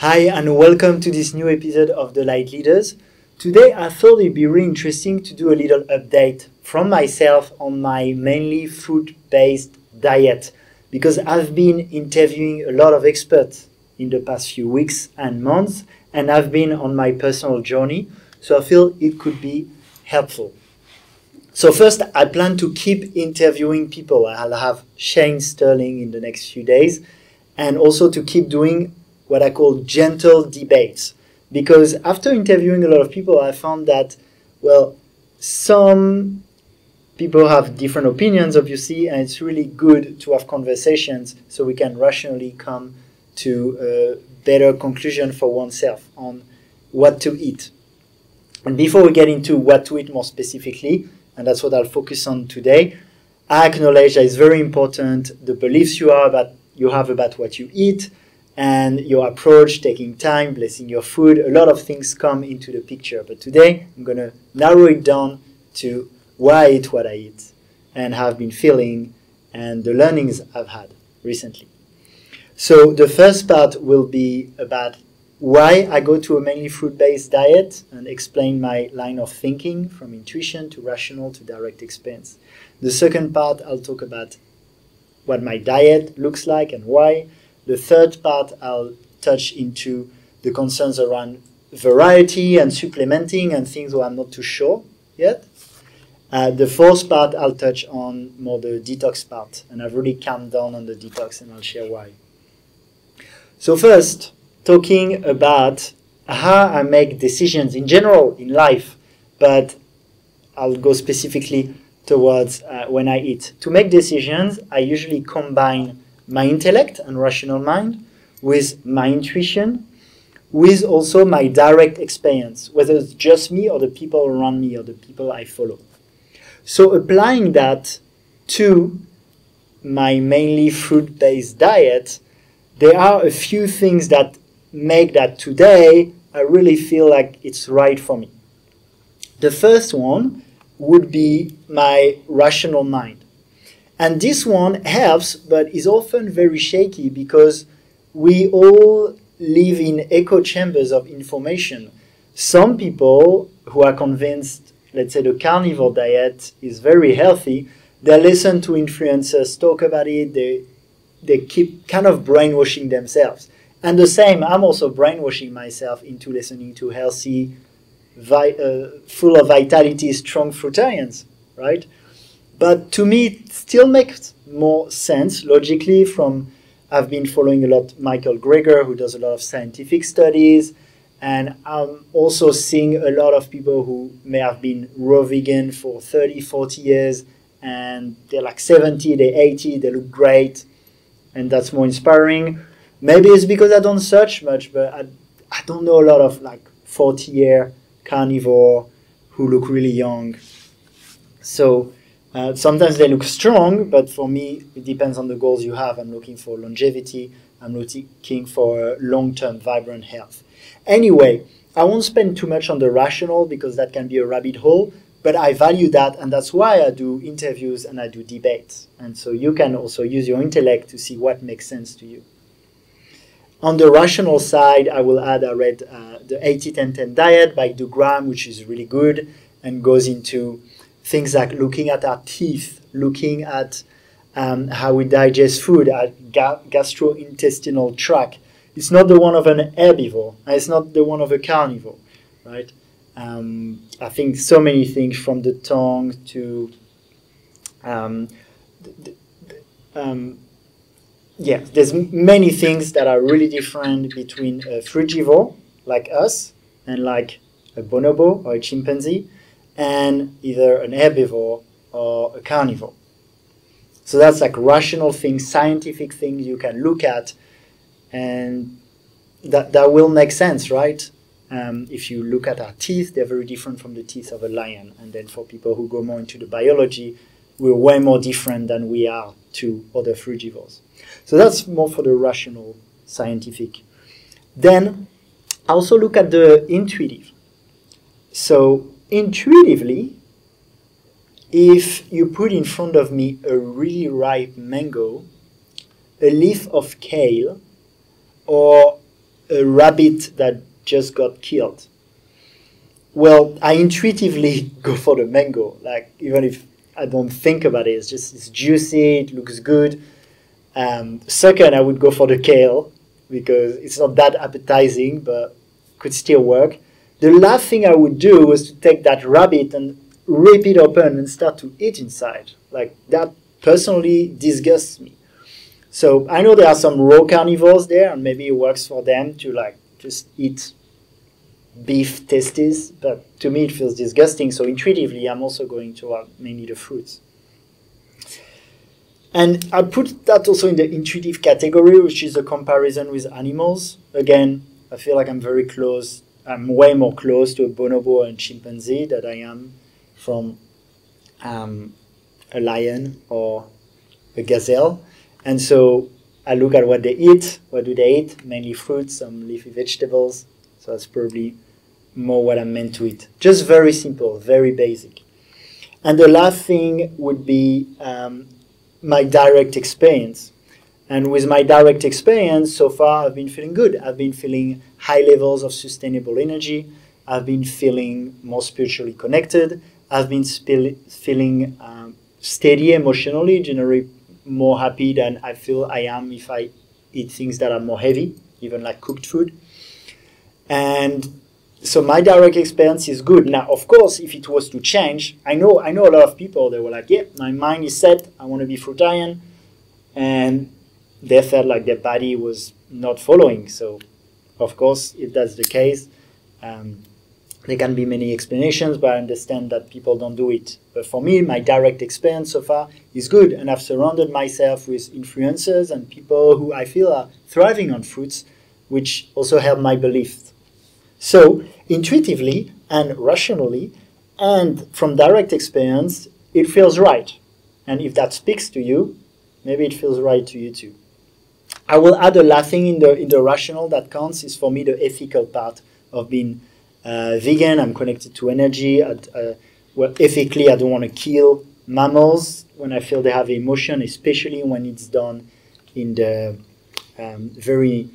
Hi, and welcome to this new episode of The Light Leaders. Today, I thought it'd be really interesting to do a little update from myself on my mainly fruit based diet because I've been interviewing a lot of experts in the past few weeks and months, and I've been on my personal journey, so I feel it could be helpful. So, first, I plan to keep interviewing people. I'll have Shane Sterling in the next few days, and also to keep doing what I call gentle debates. Because after interviewing a lot of people, I found that, well, some people have different opinions, obviously, and it's really good to have conversations so we can rationally come to a better conclusion for oneself on what to eat. And before we get into what to eat more specifically, and that's what I'll focus on today, I acknowledge that it's very important the beliefs you are about you have about what you eat and your approach, taking time, blessing your food. A lot of things come into the picture. But today I'm gonna narrow it down to why I eat what I eat and have been feeling and the learnings I've had recently. So the first part will be about why I go to a mainly fruit-based diet and explain my line of thinking from intuition to rational to direct experience. The second part I'll talk about what my diet looks like and why. The third part I'll touch into the concerns around variety and supplementing and things where I'm not too sure yet. Uh, the fourth part I'll touch on more the detox part, and I've really calmed down on the detox, and I'll share why. So first, talking about how I make decisions in general in life, but I'll go specifically towards uh, when I eat. To make decisions, I usually combine my intellect and rational mind with my intuition, with also my direct experience, whether it's just me or the people around me or the people I follow. So applying that to my mainly fruit based diet, there are a few things that make that today I really feel like it's right for me. The first one would be my rational mind. And this one helps, but is often very shaky because we all live in echo chambers of information. Some people who are convinced, let's say, the carnivore diet is very healthy, they listen to influencers talk about it, they they keep kind of brainwashing themselves. And the same, I'm also brainwashing myself into listening to healthy, vi- uh, full of vitality, strong fruitarians, right? But to me, it still makes more sense logically from I've been following a lot Michael Greger, who does a lot of scientific studies, and I'm also seeing a lot of people who may have been raw vegan for 30, 40 years, and they're like 70, they're 80, they look great, and that's more inspiring. Maybe it's because I don't search much, but I, I don't know a lot of like 40 year carnivore who look really young. So uh, sometimes they look strong, but for me, it depends on the goals you have. I'm looking for longevity, I'm looking for long term vibrant health. Anyway, I won't spend too much on the rational because that can be a rabbit hole, but I value that, and that's why I do interviews and I do debates. And so you can also use your intellect to see what makes sense to you. On the rational side, I will add I read uh, the 80 10 10 diet by Doug Graham, which is really good and goes into things like looking at our teeth, looking at um, how we digest food, our ga- gastrointestinal tract. It's not the one of an herbivore, it's not the one of a carnivore, right? Um, I think so many things from the tongue to um, um, yeah, there's many things that are really different between a frugivore like us and like a bonobo or a chimpanzee and either an herbivore or a carnivore. So that's like rational things, scientific things you can look at, and that, that will make sense, right? Um, if you look at our teeth, they're very different from the teeth of a lion. And then for people who go more into the biology, we're way more different than we are to other frugivores. So that's more for the rational, scientific. Then I also look at the intuitive. So intuitively, if you put in front of me a really ripe mango, a leaf of kale, or a rabbit that just got killed? Well, I intuitively go for the mango. Like even if I don't think about it, it's just it's juicy, it looks good. Um, second, I would go for the kale because it's not that appetizing, but could still work. The last thing I would do was to take that rabbit and rip it open and start to eat inside. Like that personally disgusts me. So I know there are some raw carnivores there, and maybe it works for them to like just eat beef testes, but to me it feels disgusting. So intuitively, I'm also going to have mainly the fruits. And I put that also in the intuitive category, which is a comparison with animals. Again, I feel like I'm very close. I'm way more close to a bonobo and chimpanzee than I am from um, a lion or a gazelle. And so I look at what they eat. What do they eat? Mainly fruits, some leafy vegetables. So that's probably more what I'm meant to eat. Just very simple, very basic. And the last thing would be um, my direct experience. And with my direct experience so far, I've been feeling good. I've been feeling high levels of sustainable energy. I've been feeling more spiritually connected. I've been feeling um, steady emotionally, generally more happy than I feel I am if I eat things that are more heavy, even like cooked food. And so my direct experience is good. Now, of course, if it was to change, I know I know a lot of people. They were like, "Yeah, my mind is set. I want to be fruitarian," and they felt like their body was not following. So, of course, if that's the case, um, there can be many explanations, but I understand that people don't do it. But for me, my direct experience so far is good, and I've surrounded myself with influencers and people who I feel are thriving on fruits, which also help my beliefs. So, intuitively and rationally, and from direct experience, it feels right. And if that speaks to you, maybe it feels right to you too. I will add a last thing in the in the rational that counts is for me the ethical part of being uh, vegan. I'm connected to energy. uh, well, ethically, I don't want to kill mammals when I feel they have emotion, especially when it's done in the um, very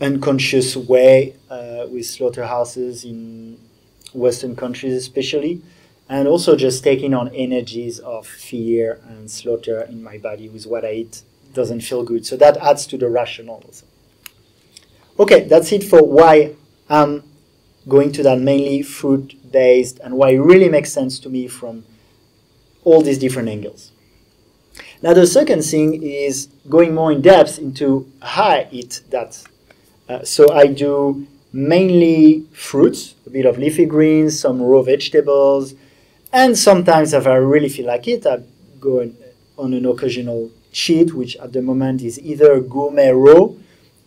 unconscious way uh, with slaughterhouses in Western countries, especially, and also just taking on energies of fear and slaughter in my body with what I eat doesn't feel good. So that adds to the rational also. Okay, that's it for why I'm going to that mainly fruit based and why it really makes sense to me from all these different angles. Now, the second thing is going more in depth into how I eat that uh, so I do mainly fruits, a bit of leafy greens, some raw vegetables, and sometimes if I really feel like it, I go on an occasional cheat, which at the moment is either gourmet raw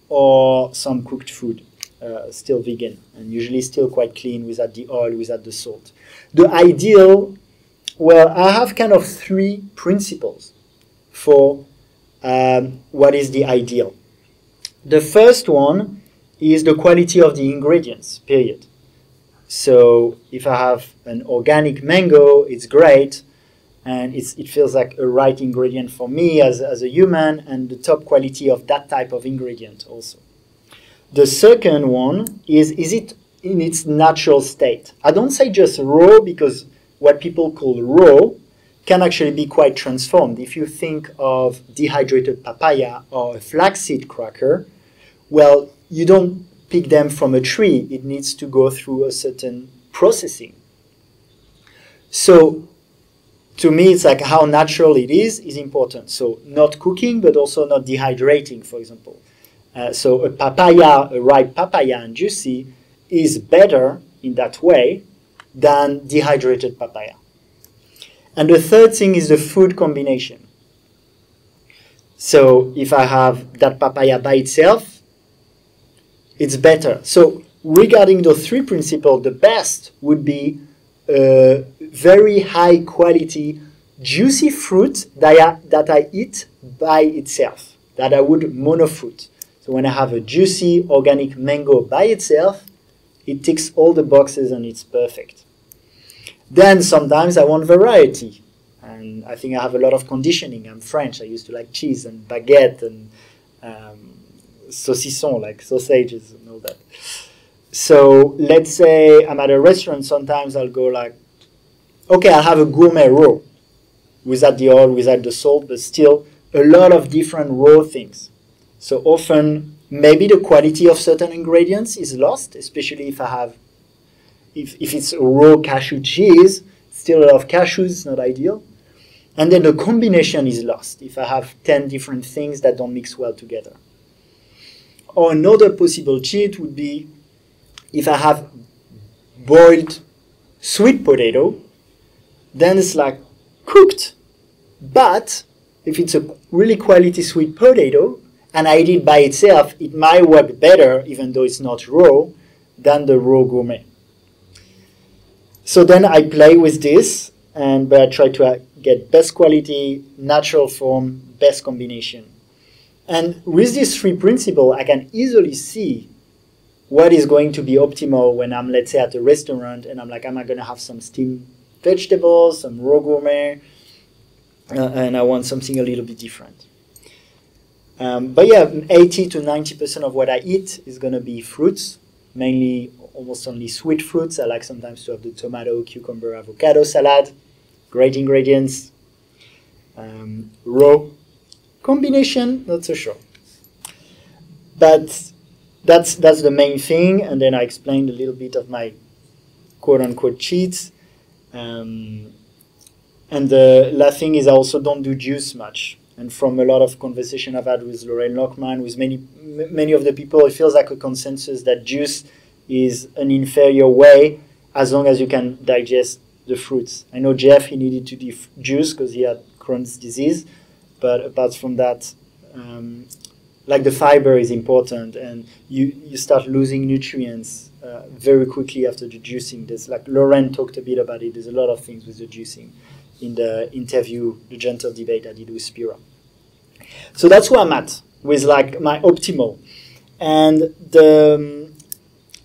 or some cooked food, uh, still vegan, and usually still quite clean without the oil, without the salt. The ideal, well, I have kind of three principles for um, what is the ideal. The first one is the quality of the ingredients, period. So if I have an organic mango, it's great, and it feels like a right ingredient for me as, as a human, and the top quality of that type of ingredient also. The second one is is it in its natural state? I don't say just raw because what people call raw can actually be quite transformed. If you think of dehydrated papaya or a flaxseed cracker, well, you don't pick them from a tree. It needs to go through a certain processing. So, to me, it's like how natural it is is important. So, not cooking, but also not dehydrating, for example. Uh, so, a papaya, a ripe papaya and juicy, is better in that way than dehydrated papaya. And the third thing is the food combination. So, if I have that papaya by itself, it's better. So regarding those three principles, the best would be a very high quality juicy fruit that I, that I eat by itself, that I would monofruit. So when I have a juicy organic mango by itself, it ticks all the boxes and it's perfect. Then sometimes I want variety. And I think I have a lot of conditioning. I'm French. I used to like cheese and baguette and um, saucisson, like sausages and all that. So let's say I'm at a restaurant. Sometimes I'll go like, okay, I'll have a gourmet raw, without the oil, without the salt, but still a lot of different raw things. So often, maybe the quality of certain ingredients is lost, especially if I have, if, if it's raw cashew cheese, still a lot of cashews, not ideal. And then the combination is lost if I have 10 different things that don't mix well together. Or another possible cheat would be if I have boiled sweet potato, then it's like cooked. But if it's a really quality sweet potato and I eat it by itself, it might work better, even though it's not raw, than the raw gourmet. So then I play with this, and but I try to uh, get best quality, natural form, best combination. And with these three principles, I can easily see what is going to be optimal when I'm, let's say, at a restaurant and I'm like, am I going to have some steamed vegetables, some raw gourmet, uh, and I want something a little bit different. Um, but yeah, 80 to 90% of what I eat is going to be fruits, mainly almost only sweet fruits. I like sometimes to have the tomato, cucumber, avocado salad. Great ingredients. Um, raw. Combination, not so sure. But that's that's the main thing. And then I explained a little bit of my quote unquote cheats. Um, and the last thing is I also don't do juice much. And from a lot of conversation I've had with Loren Lockman, with many many of the people, it feels like a consensus that juice is an inferior way as long as you can digest the fruits. I know Jeff he needed to juice because he had Crohn's disease, but apart from that, um, like the fiber is important and you, you start losing nutrients uh, very quickly after the juicing. There's like Loren talked a bit about it. There's a lot of things with the juicing in the interview, the gentle debate I did with Spira. So that's where I'm at with like my optimal. And the,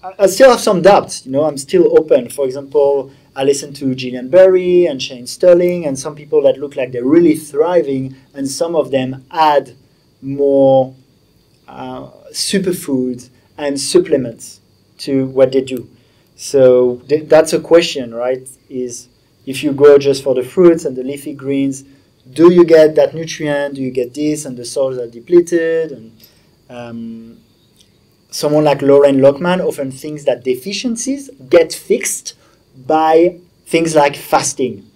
um, I still have some doubts, you know, I'm still open. For example, I listen to Gillian Berry and Shane Sterling and some people that look like they're really thriving and some of them add more uh, superfoods and supplements to what they do. So th- that's a question, right? Is if you go just for the fruits and the leafy greens, do you get that nutrient? Do you get this? And the soils are depleted. And um, someone like Loren Lockman often thinks that deficiencies get fixed by things like fasting.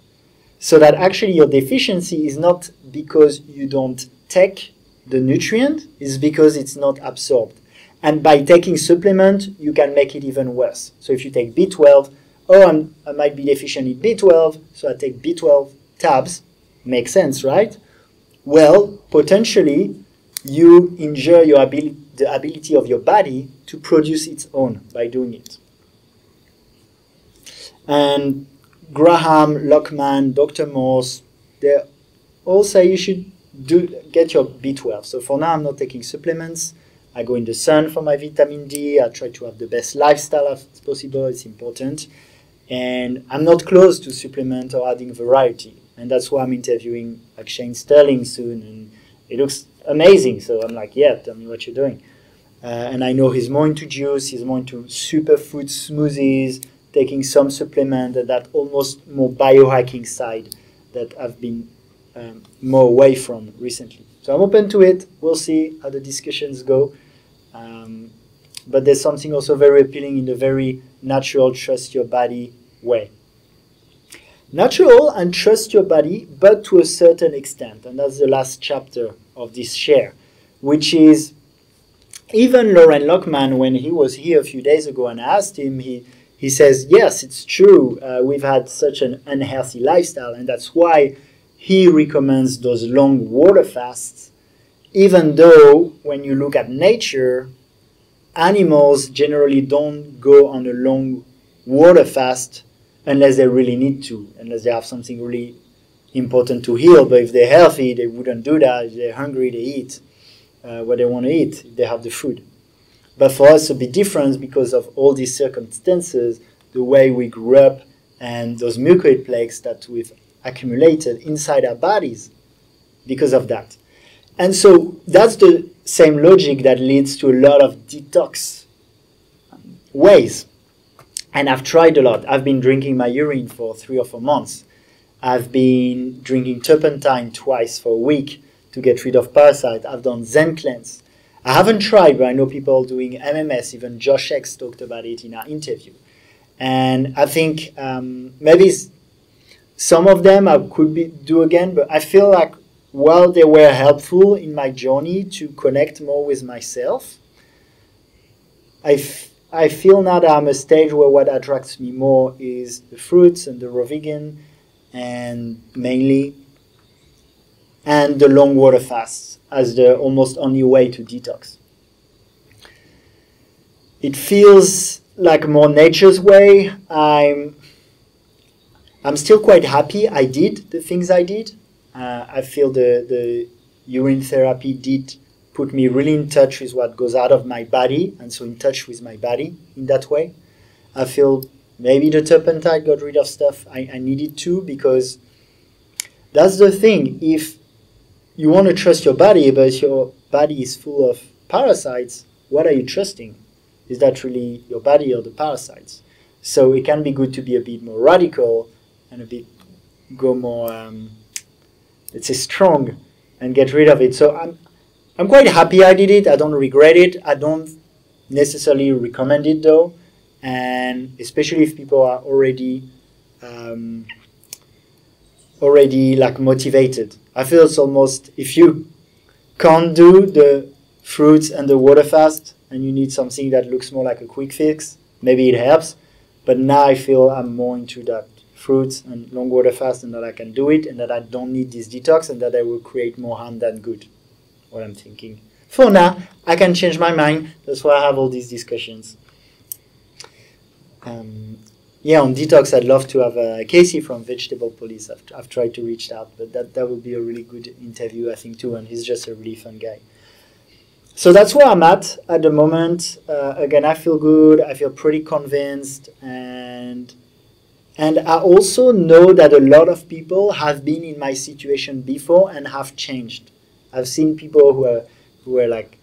So that actually your deficiency is not because you don't take the nutrient is because it's not absorbed. And by taking supplement, you can make it even worse. So if you take B12, oh, I'm, i might be deficient in B12, so I take B12 tabs. Makes sense, right? Well, potentially, you injure your ability, the ability of your body to produce its own by doing it. And Graham, Lockman, Dr. Morse, they all say you should do get your B12. So for now, I'm not taking supplements. I go in the sun for my vitamin D. I try to have the best lifestyle as possible. It's important. And I'm not close to supplement or adding variety. And that's why I'm interviewing Shane Sterling soon. And it looks amazing. So I'm like, yeah, tell me what you're doing. Uh, and I know he's more into juice. He's more into superfood smoothies, taking some supplement, and that almost more biohacking side that I've been um, more away from recently. So I'm open to it. We'll see how the discussions go. Um, but there's something also very appealing in the very natural trust your body way. Natural and trust your body, but to a certain extent. And that's the last chapter of this share, which is even Loren Lockman, when he was here a few days ago and I asked him, he, he says, Yes, it's true. Uh, we've had such an unhealthy lifestyle, and that's why he recommends those long water fasts, even though when you look at nature, animals generally don't go on a long water fast unless they really need to, unless they have something really important to heal. But if they're healthy, they wouldn't do that. If they're hungry, they eat uh, what they want to eat if they have the food. But for us, a bit different because of all these circumstances, the way we grew up, and those mucoid plaques that we've accumulated inside our bodies because of that. And so that's the same logic that leads to a lot of detox ways. And I've tried a lot. I've been drinking my urine for three or four months. I've been drinking turpentine twice for a week to get rid of parasites. I've done Zen cleanse. I haven't tried, but I know people doing MMS. Even Josh X talked about it in our interview. And I think um, maybe some of them I could be, do again, but I feel like while they were helpful in my journey to connect more with myself, I, f- I feel now that I'm a stage where what attracts me more is the fruits and the raw vegan and mainly and the long water fasts as the almost only way to detox. It feels like more nature's way. I'm I'm still quite happy I did the things I did. Uh, I feel the the urine therapy did put me really in touch with what goes out of my body and so in touch with my body in that way. I feel maybe the turpentine got rid of stuff I, I needed to because that's the thing. If you want to trust your body, but your body is full of parasites, what are you trusting? Is that really your body or the parasites? So it can be good to be a bit more radical and a bit go more, um, let's say, strong and get rid of it. So I'm, I'm quite happy I did it. I don't regret it. I don't necessarily recommend it though, and especially if people are already um, already like motivated. I feel it's almost if you can't do the fruits and the water fast and you need something that looks more like a quick fix, maybe it helps. But now I feel I'm more into that fruits and long water fast and that I can do it and that I don't need this detox and that I will create more harm than good. What I'm thinking. For now, I can change my mind. That's why I have all these discussions. Um, yeah, on detox, I'd love to have uh, Casey from Vegetable Police. I've, I've tried to reach out, but that, that would be a really good interview, I think, too. And he's just a really fun guy. So that's where I'm at at the moment. Uh, again, I feel good. I feel pretty convinced, and and I also know that a lot of people have been in my situation before and have changed. I've seen people who are who are like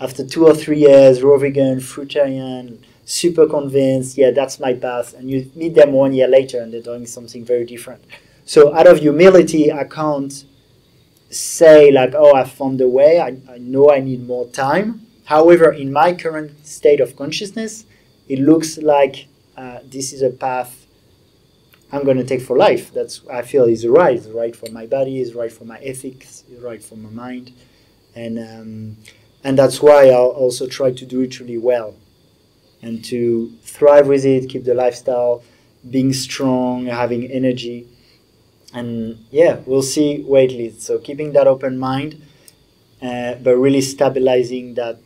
after two or three years raw vegan, fruitarian super convinced, yeah, that's my path, and you meet them one year later and they're doing something very different. So out of humility, I can't say like, oh, I found the way. I, I know I need more time. However, in my current state of consciousness, it looks like uh, this is a path I'm going to take for life. That's I feel is right. Is right for my body. Is right for my ethics. Is right for my mind, and um, and that's why I'll also try to do it really well and to thrive with it, keep the lifestyle, being strong, having energy. And yeah, we'll see where it leads. So keeping that open mind, uh, but really stabilizing that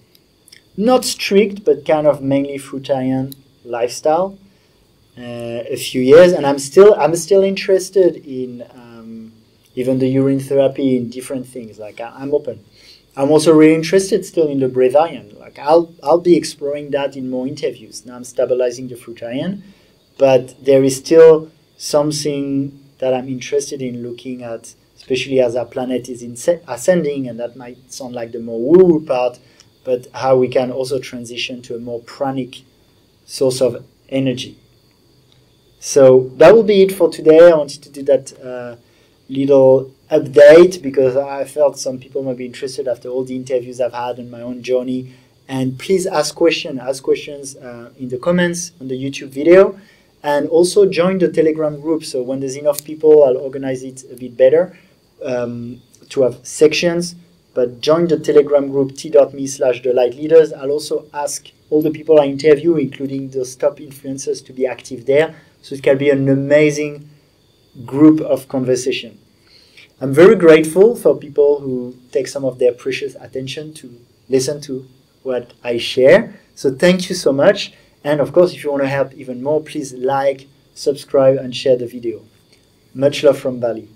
not strict, but kind of mainly fruitarian lifestyle. Uh, a few years, and I'm still I'm still interested in um, even the urine therapy in different things. Like I, I'm open. I'm also really interested still in the breatharian. Like I'll I'll be exploring that in more interviews. Now I'm stabilizing the fruitarian, but there is still something that I'm interested in looking at, especially as our planet is ascending, and that might sound like the more woo-woo part, but how we can also transition to a more pranic source of energy. So that will be it for today. I wanted to do that uh, little update because I felt some people might be interested after all the interviews I've had on my own journey. And please ask questions, ask questions uh, in the comments on the YouTube video, and also join the Telegram group. So when there's enough people, I'll organize it a bit better um, to have sections. But join the Telegram group t.me slash the light leaders. I'll also ask all the people I interview, including those top influencers, to be active there. So it can be an amazing group of conversation. I'm very grateful for people who take some of their precious attention to listen to what I share. So thank you so much. And of course, if you want to help even more, please like, subscribe, and share the video. Much love from Bali.